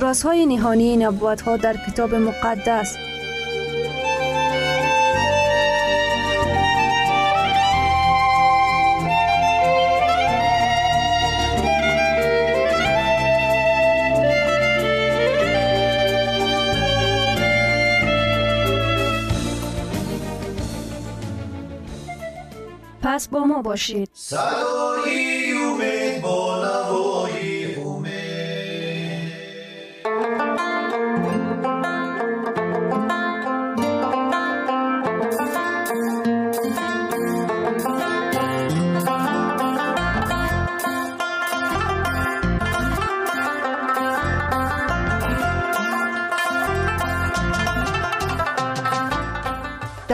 رازهای نهانی نبوت ها در کتاب مقدس. پس با ما باشید. صدای امید با نوای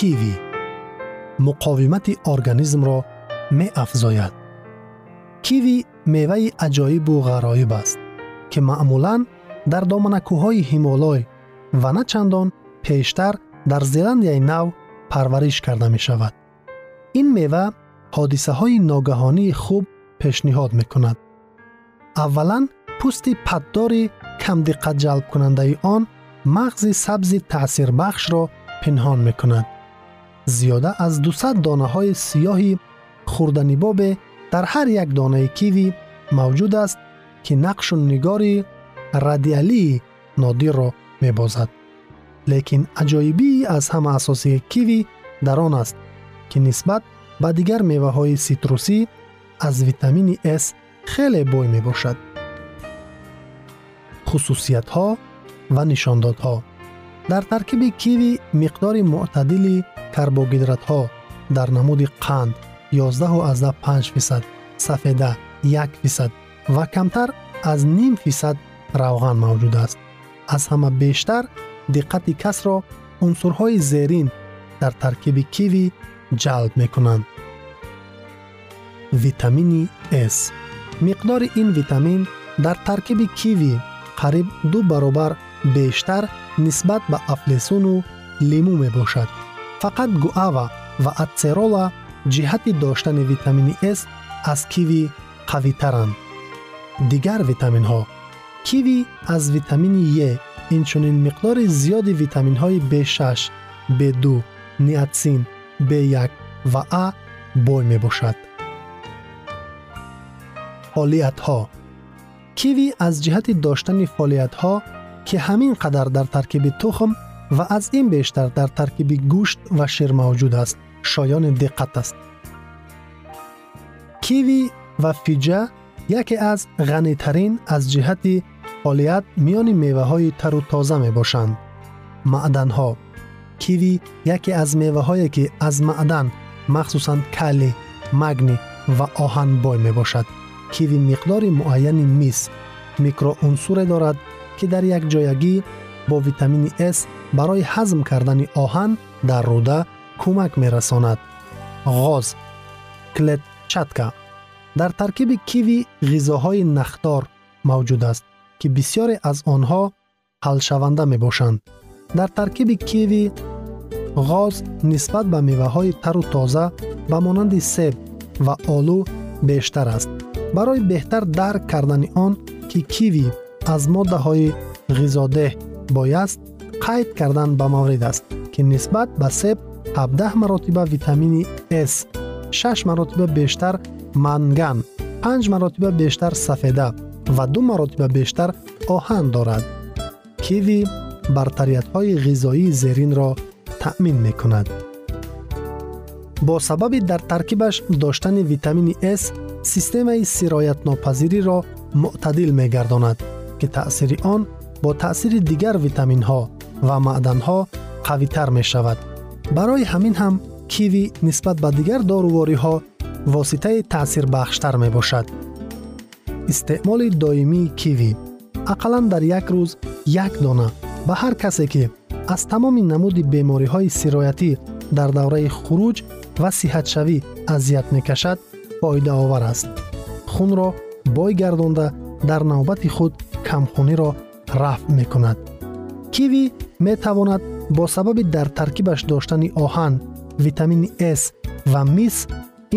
کیوی مقاومت ارگانیسم را می افزاید. کیوی میوه عجایب و غرایب است که معمولا در دامنکوهای هیمالای و نه چندان پیشتر در زلندیای نو پرورش کرده می شود. این میوه حادثه های ناگهانی خوب پیشنهاد می کند. اولا پوست پددار کم دقت جلب کننده آن مغز سبز تأثیر بخش را پنهان می کند. зиёда аз 200 донаҳои сиёҳи хӯрданибобе дар ҳар як донаи киви мавҷуд аст ки нақшу нигори радиалии нодирро мебозад. Лекин аҷоибии аз ҳама асосии киви дар он аст ки нисбат ба дигар меваҳои ситрусӣ аз витамини с хеле бой мебошад. Хусусиятҳо ва нишондодҳо дар таркиби киви миқдори муътадили карбогидратҳо дар намуди қанд 115 фисад сафеда 1 фисад ва камтар аз ним фисад равған мавҷуд аст. аз ҳама бештар диққати касро унсурҳои зерин дар таркиби киви ҷалб мекунанд. витамини с миқдори ин витамин дар таркиби киви қариб ду баробар бештар нисбат ба афлесуну лимӯ мебошад. Фақат гуава ва атсерола ҷиҳати доштани витамини с аз киви қавитаранд. Дигар витаминҳо. Киви аз витамини е инчунин миқдори зиёди витаминҳои б6 б2 ниатсин б1 ва а бой мебошад. Фолиятҳо киви аз ҷиҳати доштани фолиятҳо که همین قدر در ترکیب تخم و از این بیشتر در ترکیب گوشت و شیر موجود است. شایان دقت است. کیوی و فیجه یکی از غنی ترین از جهت فعالیت میان میوه های تر و تازه می باشند معدن ها کیوی یکی از میوه هایی که از معدن مخصوصا کلی مگنی و آهن بای می باشد کیوی مقدار معین میس میکرو عنصر دارد ки дар якҷоягӣ бо витамини с барои ҳазм кардани оҳан дар руда кӯмак мерасонад. Ғоз клетчатка. Дар таркиби киви ғизоҳои нахдор мавҷуд аст ки бисёре аз онҳо ҳалшаванда мебошанд. Дар таркиби киви ғоз нисбат ба меваҳои тару тоза ба монанди себ ва олу бештар аст. Барои беҳтар дарк кардани он ки киви аз моддаҳои ғизодеҳ бояст қайд кардан ба маврид аст ки нисбат ба себ 17 маротиба витамини с 6 маротиба бештар манган 5 маротиба бештар сафеда ва ду маротиба бештар оҳан дорад киви бартариятҳои ғизоии зеринро таъмин мекунад. Бо сабаби дар таркибаш доштани витамини с системаи сироятнопазириро мӯътадил мегардонад ки таъсири он бо таъсири дигар витаминҳо ва маъданҳо қавитар мешавад. Барои ҳамин ҳам киви нисбат ба дигар дорувориҳо воситаи таъсирбахштар мебошад. Истеъмоли доимии киви. Ақаллан дар як рӯз як дона ба ҳар касе ки аз тамоми намуди бемориҳои сироятӣ дар давраи хуруҷ ва сиҳатшавӣ азият мекашад фоидаовар аст. Хунро бой гардонда дар навбати худ камхуниро рафъ мекунад киви метавонад бо сабаби дар таркибаш доштани оҳан витамини с ва мис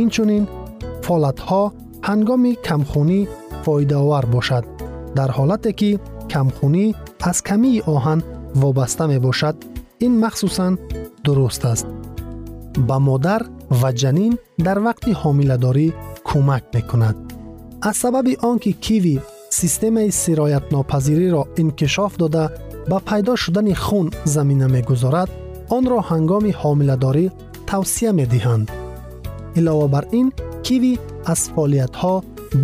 инчунин фолатҳо ҳангоми камхунӣ фоидаовар бошад дар ҳолате ки камхунӣ аз камии оҳан вобаста мебошад ин махсусан дуруст аст ба модар ва ҷанин дар вақти ҳомиладорӣ кӯмак мекунад аз сабаби он ки киви системаи сироятнопазириро инкишоф дода ба пайдо шудани хун замина мегузорад онро ҳангоми ҳомиладорӣ тавсия медиҳанд илова бар ин киви аз фоолиятҳо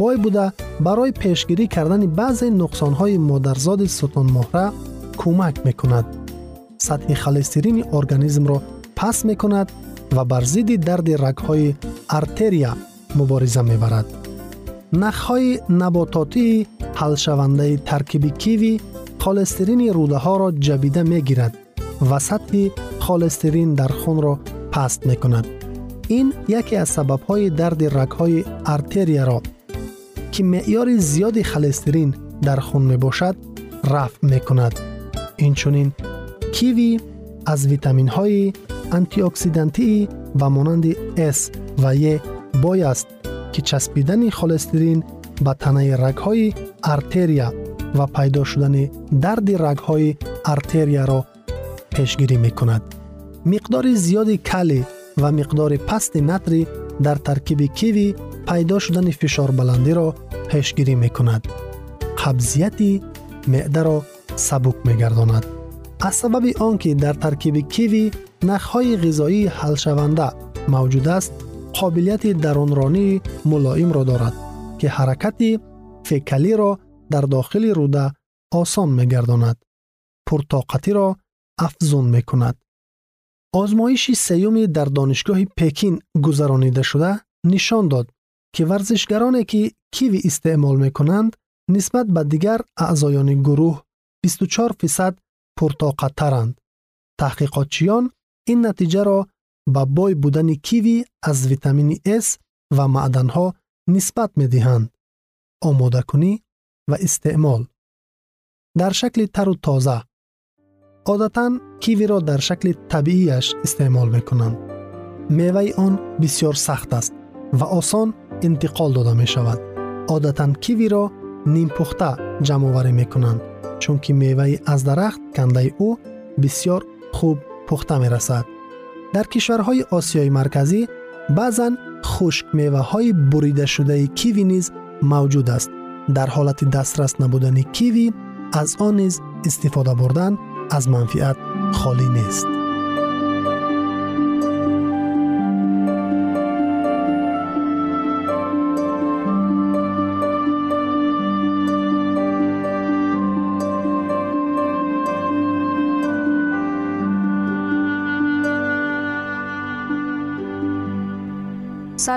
бой буда барои пешгирӣ кардани баъзе нуқсонҳои модарзоди сутунмоҳра кӯмак мекунад сатҳи холестерини организмро паст мекунад ва бар зидди дарди рагҳои артерия мубориза мебарад нахҳои набототии ҳалшавандаи таркиби киви холестерини рудаҳоро ҷабида мегирад ва сатҳи холестерин дар хунро паст мекунад ин яке аз сабабҳои дарди рагҳои артерияро ки меъёри зиёди холестерин дар хун мебошад рафъ мекунад инчунин киви аз витаминҳои антиоксидантии ба монанди с ва е бой аст ки часпидани холестерин ба танаи рагҳои артерия ва пайдо шудани дарди рагҳои артерияро пешгирӣ мекунад. Миқдори зиёди кали ва миқдори пасти натри дар таркиби киви пайдо шудани фишорбаландиро пешгирӣ мекунад. Қабзияти меъдаро сабук мегардонад. Аз сабаби он ки дар таркиби киви нахҳои ғизоии ҳалшаванда мавҷуд аст қобилияти дарунронии мулоимро дорад ки ҳаракати фекалиро дар дохили руда осон мегардонад пуртоқатиро афзун мекунад. Озмоиши сеюми дар донишгоҳи пекин гузаронидашуда нишон дод ки варзишгароне ки киви истеъмол мекунанд нисбат ба дигар аъзоёни гурӯҳ 24 фисад пуртоқаттаранд таҳқиқотчиён ин натиҷаро ба бой будани киви аз витамини с ва маъданҳо нисбат медиҳанд омодакунӣ ва истеъмол. Дар шакли тару тоза одатан кивиро дар шакли табииаш истеъмол мекунанд. Меваи он бисёр сахт аст ва осон интиқол дода мешавад. Одатан кивиро ниmpухта ҷамъоварӣ мекунанд чунки меваи аз дарахт кандаи ӯ бисёр хуб пухта мерасад. Дар кишварҳои осиёи марказӣ баъзан хушк меваҳои буридашудаи киви низ мавҷуд аст. Дар ҳолати дастрас набудани киви аз он низ истифода бурдан аз манфиат холӣ нест.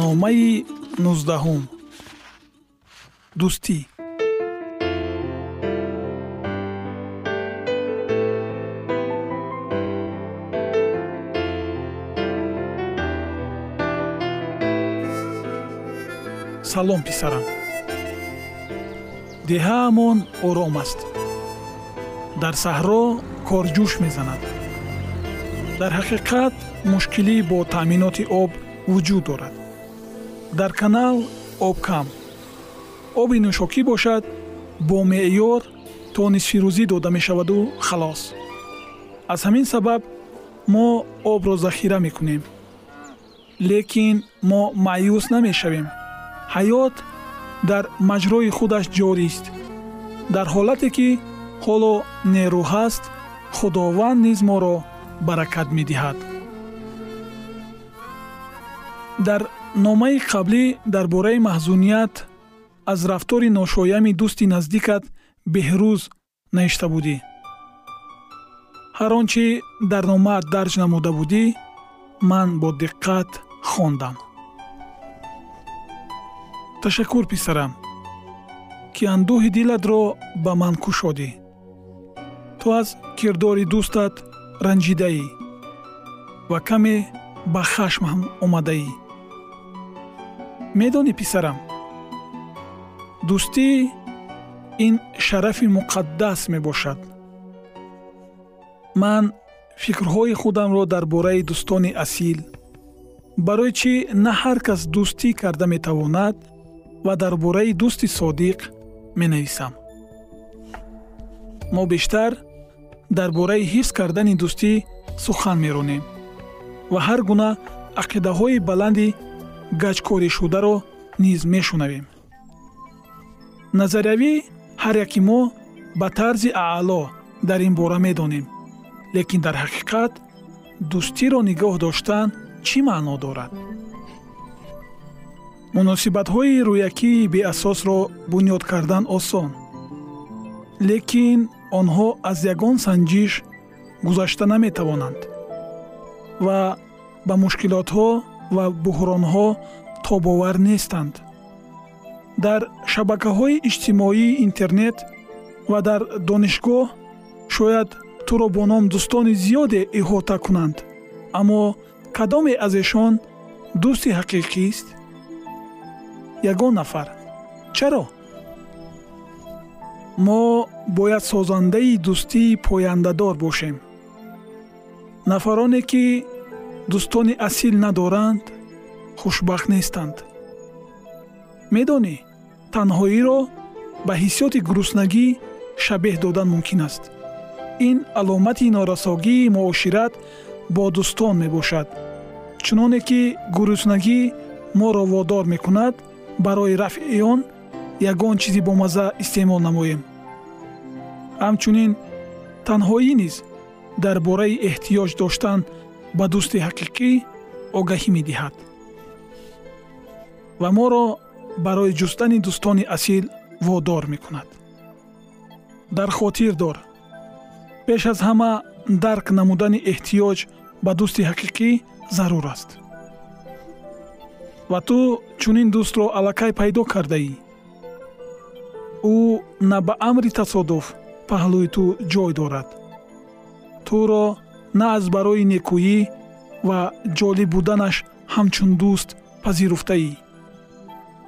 номаи нуздаҳум дӯстӣ салом писарам. Деҳаамон ором аст. Дар саҳро корҷӯш мезанад. Дар ҳақиқат мушкилӣ бо таъминоти об вуҷуд дорад дар канал об кам. Оби нӯшокӣ бошад бо меъёр то нисфирӯзӣ дода мешаваду халос. Аз ҳамин сабаб мо обро захира мекунем. Лекин мо маъюс намешавем. Ҳаёт дар маҷрои худаш ҷорист. Дар ҳолате ки ҳоло нерӯ ҳаст худованд низ моро баракат медиҳад. Дар номаи қаблӣ дар бораи маҳзуният аз рафтори ношоями дӯсти наздикат беҳрӯз навишта будӣ. ҳар он чи дар номаат дарҷ намуда будӣ ман бо диққат хондам. Ташаккур писарам ки андӯҳи дилатро ба ман кушодӣ. Ту аз кирдори дӯстат ранҷидаӣ ва каме ба хашмам омадаӣ медонӣ писарам. Дӯстӣ ин шарафи муқаддас мебошад. Ман фикрҳои худамро дар бораи дӯстони асил барои чӣ на ҳар кас дӯстӣ карда метавонад ва дар бораи дӯсти содиқ менависам. Мо бештар дар бораи ҳифз кардани дӯстӣ сухан меронем ва ҳар гуна ақидаҳои баланди гаҷкоришударо низ мешунавем. Назариявӣ ҳар яки мо ба тарзи аъло дар ин бора медонем лекин дар ҳақиқат дӯстиро нигоҳ доштан чӣ маъно дорад? Муносибатҳои рӯякии беасосро бунёд кардан осон лекин онҳо аз ягон санҷиш гузашта наметавонанд ва ба мушкилотҳо ва буҳронҳо тобовар нестанд. Дар шабакаҳои иҷтимоии интернет ва дар донишгоҳ шояд туро бо ном дӯстони зиёде иҳота кунанд. Аммо кадоме аз эшон дӯсти ҳақиқист ягон нафар. Чаро? Мо бояд созандаи дӯстии пояндадор бошем. Нафароне ки дӯстони асил надоранд хушбахт нестанд медонӣ танҳоиро ба ҳиссиёти гуруснагӣ шабеҳ додан мумкин аст. Ин аломати норасогии муошират бо дӯстон мебошад. Чуноне ки гуруснагӣ моро водор мекунад барои рафъи он ягон чизи бомазза истеъмол намоем. Ҳамчунин танҳоӣ низ дар бораи эҳтиёҷ доштан ба дӯсти ҳақиқӣ огаҳӣ медиҳад. Ва моро барои ҷустани дӯстони асил водор мекунад. Дар хотир дор. Пеш аз ҳама дарк намудани эҳтиёҷ ба дӯсти ҳақиқӣ зарур аст. Ва ту чунин дӯстро аллакай пайдо кардаӣ? Ӯ на ба амри тасодуф паҳлӯи ту ҷой дорад. Туро на аз барои некӯӣ ва ҷолиб буданаш ҳамчун дӯст пазируфтаӣ.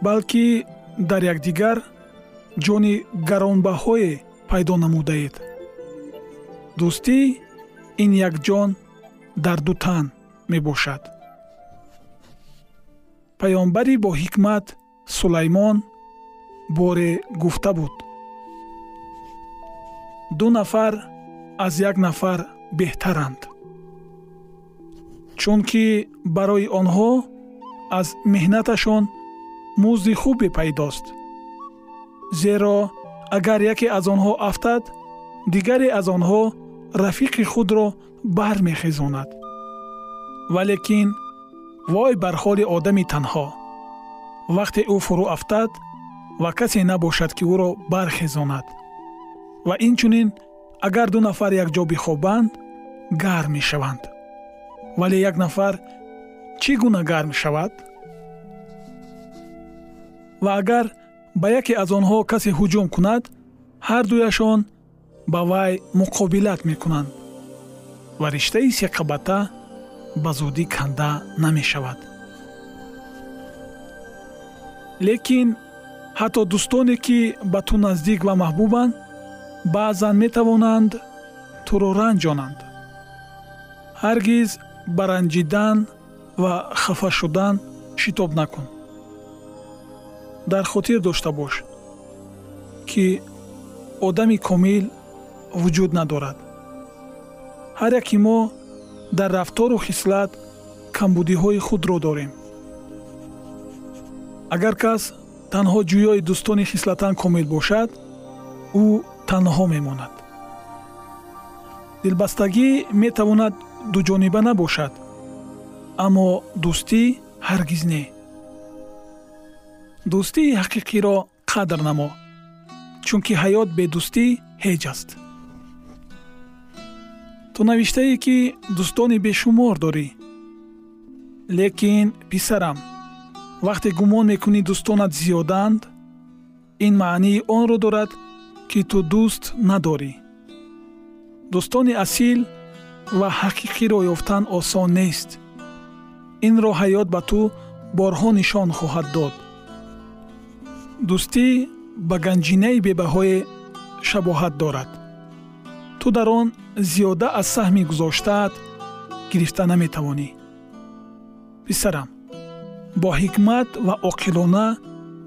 Балки дар якдигар ҷони гаронбаҳое пайдо намудаед. Дӯстӣ ин як ҷон дар ду тан мебошад. Паёмбари боҳикмат сулаймон боре гуфта буд. Ду нафар аз як нафар беҳтаранд. Чунки барои онҳо аз меҳнаташон музди хубе пайдост. Зеро агар яке аз онҳо афтад дигаре аз онҳо рафиқи худро бармехезонад. Валекин вой бар ҳоли одами танҳо. Вақте ӯ фурӯ афтад ва касе набошад ки ӯро бархезонад. Ва инчунин агар ду нафар якҷо бихобанд гарм мешаванд. Вале як нафар чӣ гуна гарм шавад? Ва агар ба яке аз онҳо касе ҳуҷум кунад ҳардуяшон ба вай муқобилат мекунанд ва риштаи сиқабата ба зудӣ канда намешавад. Лекин ҳатто дӯстоне ки ба ту наздик ва маҳбубанд баъзан метавонанд туро ранҷонанд. Ҳаргиз ба ранҷидан ва хафа шудан шитоб накун. Дар хотир дошта бош ки одами комил вуҷуд надорад. Ҳар яки мо дар рафтору хислат камбудиҳои худро дорем. Агар кас танҳо ҷӯёи дӯстони хислатан комил бошад ӯ танҳо мемонад. Дилбастагӣ метавонад дуҷониба набошад аммо дӯстӣ ҳаргиз не. Дӯстии ҳақиқиро қадр намо чунки ҳаёт бедӯстӣ ҳеҷ аст. Ту навиштае ки дӯстони бешумор дорӣ. Лекин писарам вақте гумон мекунӣ дӯстонат зиёданд ин маънии онро дорад ки ту дӯст надорӣ. Дӯстони асил ва ҳақиқиро ёфтан осон нест. Инро ҳаёт ба ту борҳо нишон хоҳад дод. Дӯстӣ ба ганҷинаи бебаҳое шабоҳат дорад. Ту дар он зиёда аз саҳми гузоштаат гирифта наметавонӣ. Писарам бо ҳикмат ва оқилона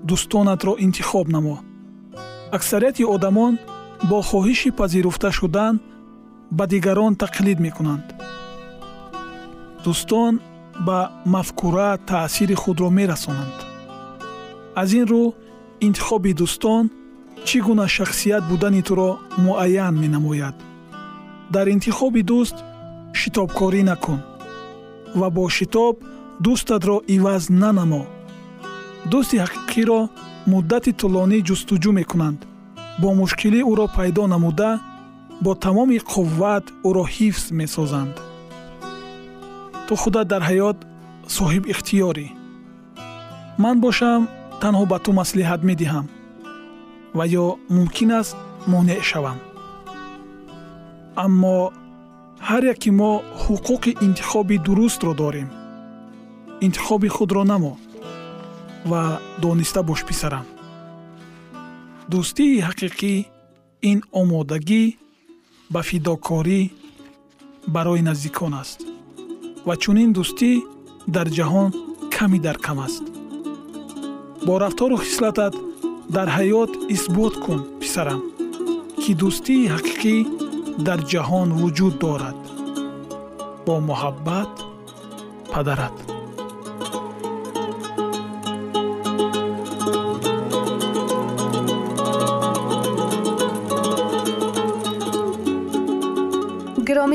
дӯстонатро интихоб намо аксарияти одамон бо хоҳиши пазируфта шудан ба дигарон тақлид мекунанд. Дӯстон ба мафкура таъсири худро мерасонанд. Аз ин рӯ интихоби дӯстон чӣ гуна шахсият будани туро муайян менамояд. Дар интихоби дӯст шитобкорӣ накун ва бо шитоб дӯстатро иваз нанамо. Дӯсти ҳақиқиро муддати тӯлонӣ ҷустуҷӯ мекунанд. Бо мушкилӣ ӯро пайдо намуда бо тамоми қувват ӯро ҳифз месозанд. Ту худат дар ҳаёт соҳибихтиёрӣ ман бошам танҳо ба ту маслиҳат медиҳам ва ё мумкин аст монеъ шавам. Аммо ҳар яки мо ҳуқуқи интихоби дурустро дорем. Интихоби худро намо ва дониста бош писарам дӯстии ҳақиқӣ ин омодагӣ ба фидокорӣ барои наздикон аст ва чунин дӯстӣ дар ҷаҳон ками дар кам аст. Бо рафтору хислатат дар ҳаёт исбот кун писарам ки дӯстии ҳақиқӣ дар ҷаҳон вуҷуд дорад. Бо муҳаббат падарат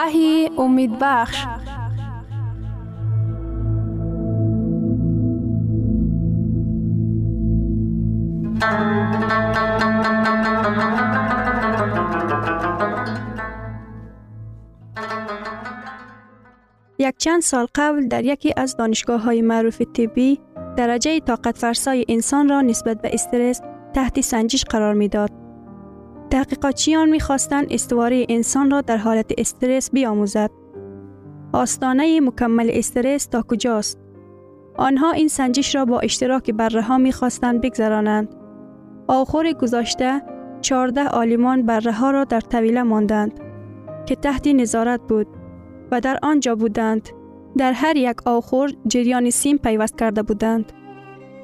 وحی امید بخش یک چند سال قبل در یکی از دانشگاه های معروف طبی درجه طاقت فرسای انسان را نسبت به استرس تحت سنجش قرار می داد. تحقیقاتچیان می خواستند استواره انسان را در حالت استرس بیاموزد. آستانه مکمل استرس تا کجاست؟ آنها این سنجش را با اشتراک بره ها می خواستند بگذرانند. آخر گذاشته 14 آلیمان بره ها را در طویله ماندند که تحت نظارت بود و در آنجا بودند. در هر یک آخر جریان سیم پیوست کرده بودند.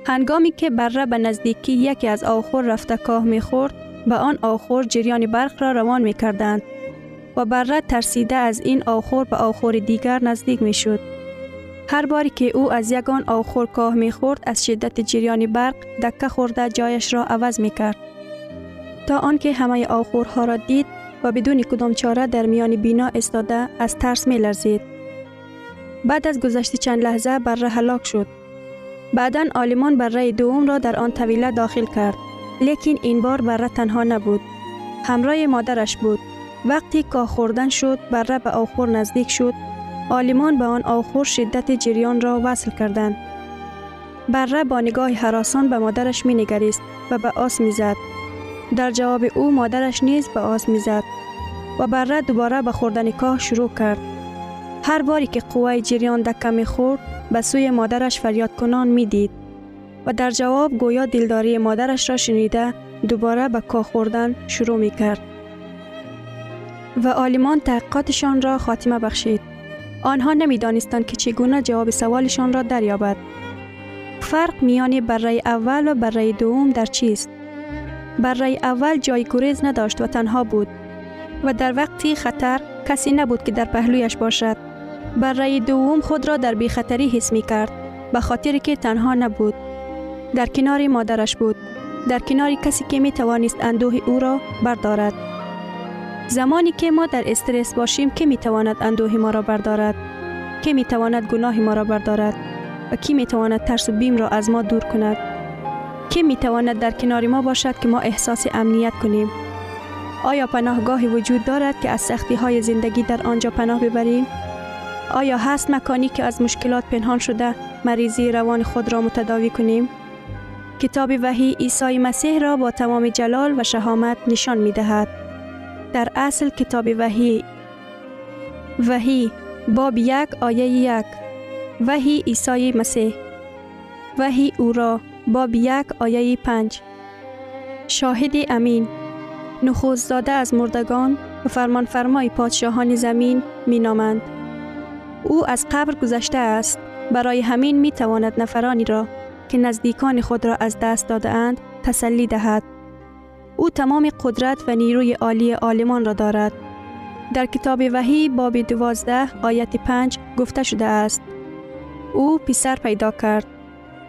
هنگامی که بره به نزدیکی یکی از آخر رفته کاه می خورد، به آن آخر جریان برق را روان می کردند و بره ترسیده از این آخر به آخر دیگر نزدیک می شد. هر باری که او از یگان آخر کاه می خورد از شدت جریان برق دکه خورده جایش را عوض می کرد. تا آنکه همه آخرها را دید و بدون کدام چاره در میان بینا استاده از ترس می لرزید. بعد از گذشت چند لحظه بره هلاک شد. بعدا آلمان بره دوم را در آن طویله داخل کرد. لیکن این بار بره تنها نبود. همراه مادرش بود. وقتی کاه خوردن شد بره به آخر نزدیک شد. آلمان به آن آخر شدت جریان را وصل کردند. بره با نگاه حراسان به مادرش می نگریست و به آس می زد. در جواب او مادرش نیز به آس می زد و بره دوباره به خوردن کاه شروع کرد. هر باری که قوه جریان دکه می خورد به سوی مادرش فریاد کنان می دید و در جواب گویا دلداری مادرش را شنیده دوباره به کاه خوردن شروع می کرد. و آلمان تحقیقاتشان را خاتمه بخشید. آنها نمی دانستند که چگونه جواب سوالشان را دریابد. فرق میان بره اول و بره دوم در چیست؟ بره اول جای گریز نداشت و تنها بود و در وقتی خطر کسی نبود که در پهلویش باشد. بره دوم خود را در بی خطری حس می کرد به خاطر که تنها نبود. در کنار مادرش بود. در کنار کسی که می توانست اندوه او را بردارد. زمانی که ما در استرس باشیم که می تواند اندوه ما را بردارد؟ که می تواند گناه ما را بردارد؟ و کی می تواند ترس و بیم را از ما دور کند؟ کی می تواند در کنار ما باشد که ما احساس امنیت کنیم؟ آیا پناهگاهی وجود دارد که از سختی های زندگی در آنجا پناه ببریم؟ آیا هست مکانی که از مشکلات پنهان شده مریضی روان خود را متداوی کنیم؟ کتاب وحی عیسی مسیح را با تمام جلال و شهامت نشان می دهد. در اصل کتاب وحی وحی باب یک آیه یک وحی عیسی مسیح وحی او را باب یک آیه پنج شاهد امین نخوز داده از مردگان و فرمان فرمای پادشاهان زمین می نامند. او از قبر گذشته است برای همین می تواند نفرانی را که نزدیکان خود را از دست داده اند تسلی دهد. او تمام قدرت و نیروی عالی آلمان را دارد. در کتاب وحی باب دوازده آیت پنج گفته شده است او پسر پیدا کرد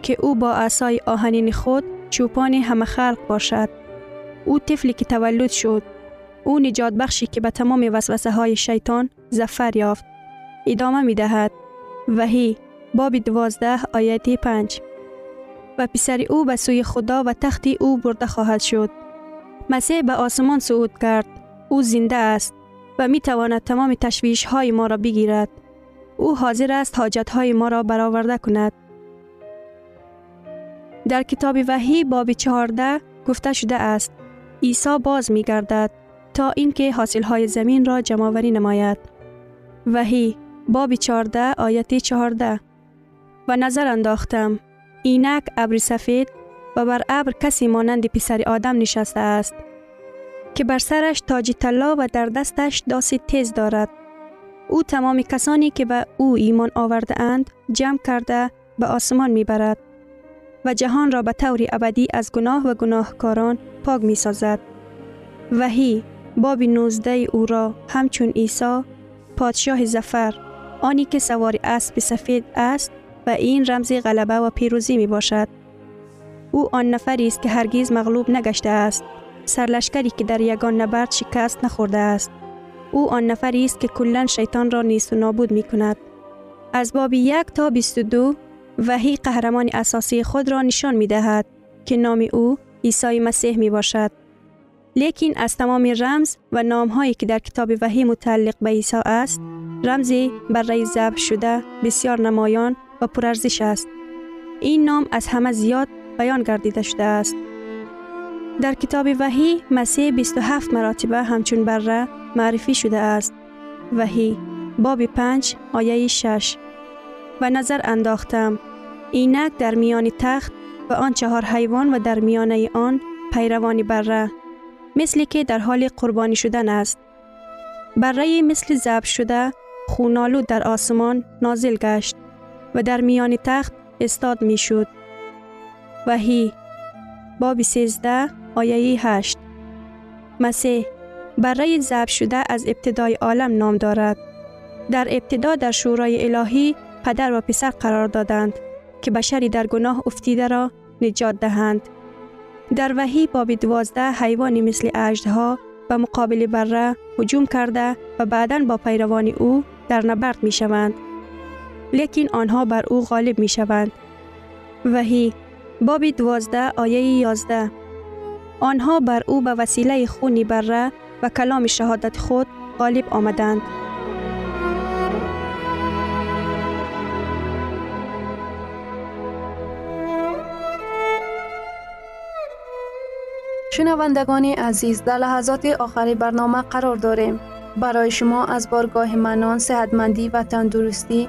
که او با عصای آهنین خود چوپان همه خلق باشد. او طفلی که تولد شد. او نجات بخشی که به تمام وسوسه های شیطان زفر یافت. ادامه می دهد. وحی باب دوازده آیت پنج و پسر او به سوی خدا و تختی او برده خواهد شد. مسیح به آسمان صعود کرد. او زنده است و می تواند تمام تشویش های ما را بگیرد. او حاضر است حاجت های ما را برآورده کند. در کتاب وحی باب چهارده گفته شده است عیسی باز می گردد تا اینکه حاصل های زمین را جمعوری نماید. وحی باب چهارده آیت چهارده و نظر انداختم اینک ابر سفید و بر ابر کسی مانند پسر آدم نشسته است که بر سرش تاج طلا و در دستش داسی تیز دارد او تمام کسانی که به او ایمان آورده اند جمع کرده به آسمان می برد و جهان را به طور ابدی از گناه و گناهکاران پاک می سازد. وحی باب 19 او را همچون عیسی پادشاه زفر آنی که سوار اسب سفید است و این رمز غلبه و پیروزی می باشد. او آن نفری است که هرگیز مغلوب نگشته است. سرلشکری که در یگان نبرد شکست نخورده است. او آن نفری است که کلا شیطان را نیست و نابود می کند. از باب یک تا 22 وحی قهرمان اساسی خود را نشان می دهد که نام او عیسی مسیح می باشد. لیکن از تمام رمز و نام هایی که در کتاب وحی متعلق به عیسی است، رمزی برای ذبح شده بسیار نمایان و پرارزش است. این نام از همه زیاد بیان گردیده شده است. در کتاب وحی مسیح 27 مراتبه همچون بره معرفی شده است. وحی باب 5 آیه 6 و نظر انداختم اینک در میان تخت و آن چهار حیوان و در میانه آن پیروانی بره مثلی که در حال قربانی شدن است. بره مثل زب شده خونالود در آسمان نازل گشت و در میان تخت استاد می شد. وحی باب 13 آیه 8 مسیح برای ضبط شده از ابتدای عالم نام دارد. در ابتدا در شورای الهی پدر و پسر قرار دادند که بشری در گناه افتیده را نجات دهند. در وحی باب دوازده حیوانی مثل اجدها و مقابل بره هجوم کرده و بعدا با پیروان او در نبرد می شوند. لیکن آنها بر او غالب می شوند. وحی باب دوازده آیه یازده آنها بر او به وسیله خونی بره و کلام شهادت خود غالب آمدند. شنوندگان عزیز در لحظات آخری برنامه قرار داریم. برای شما از بارگاه منان، صحتمندی و تندرستی،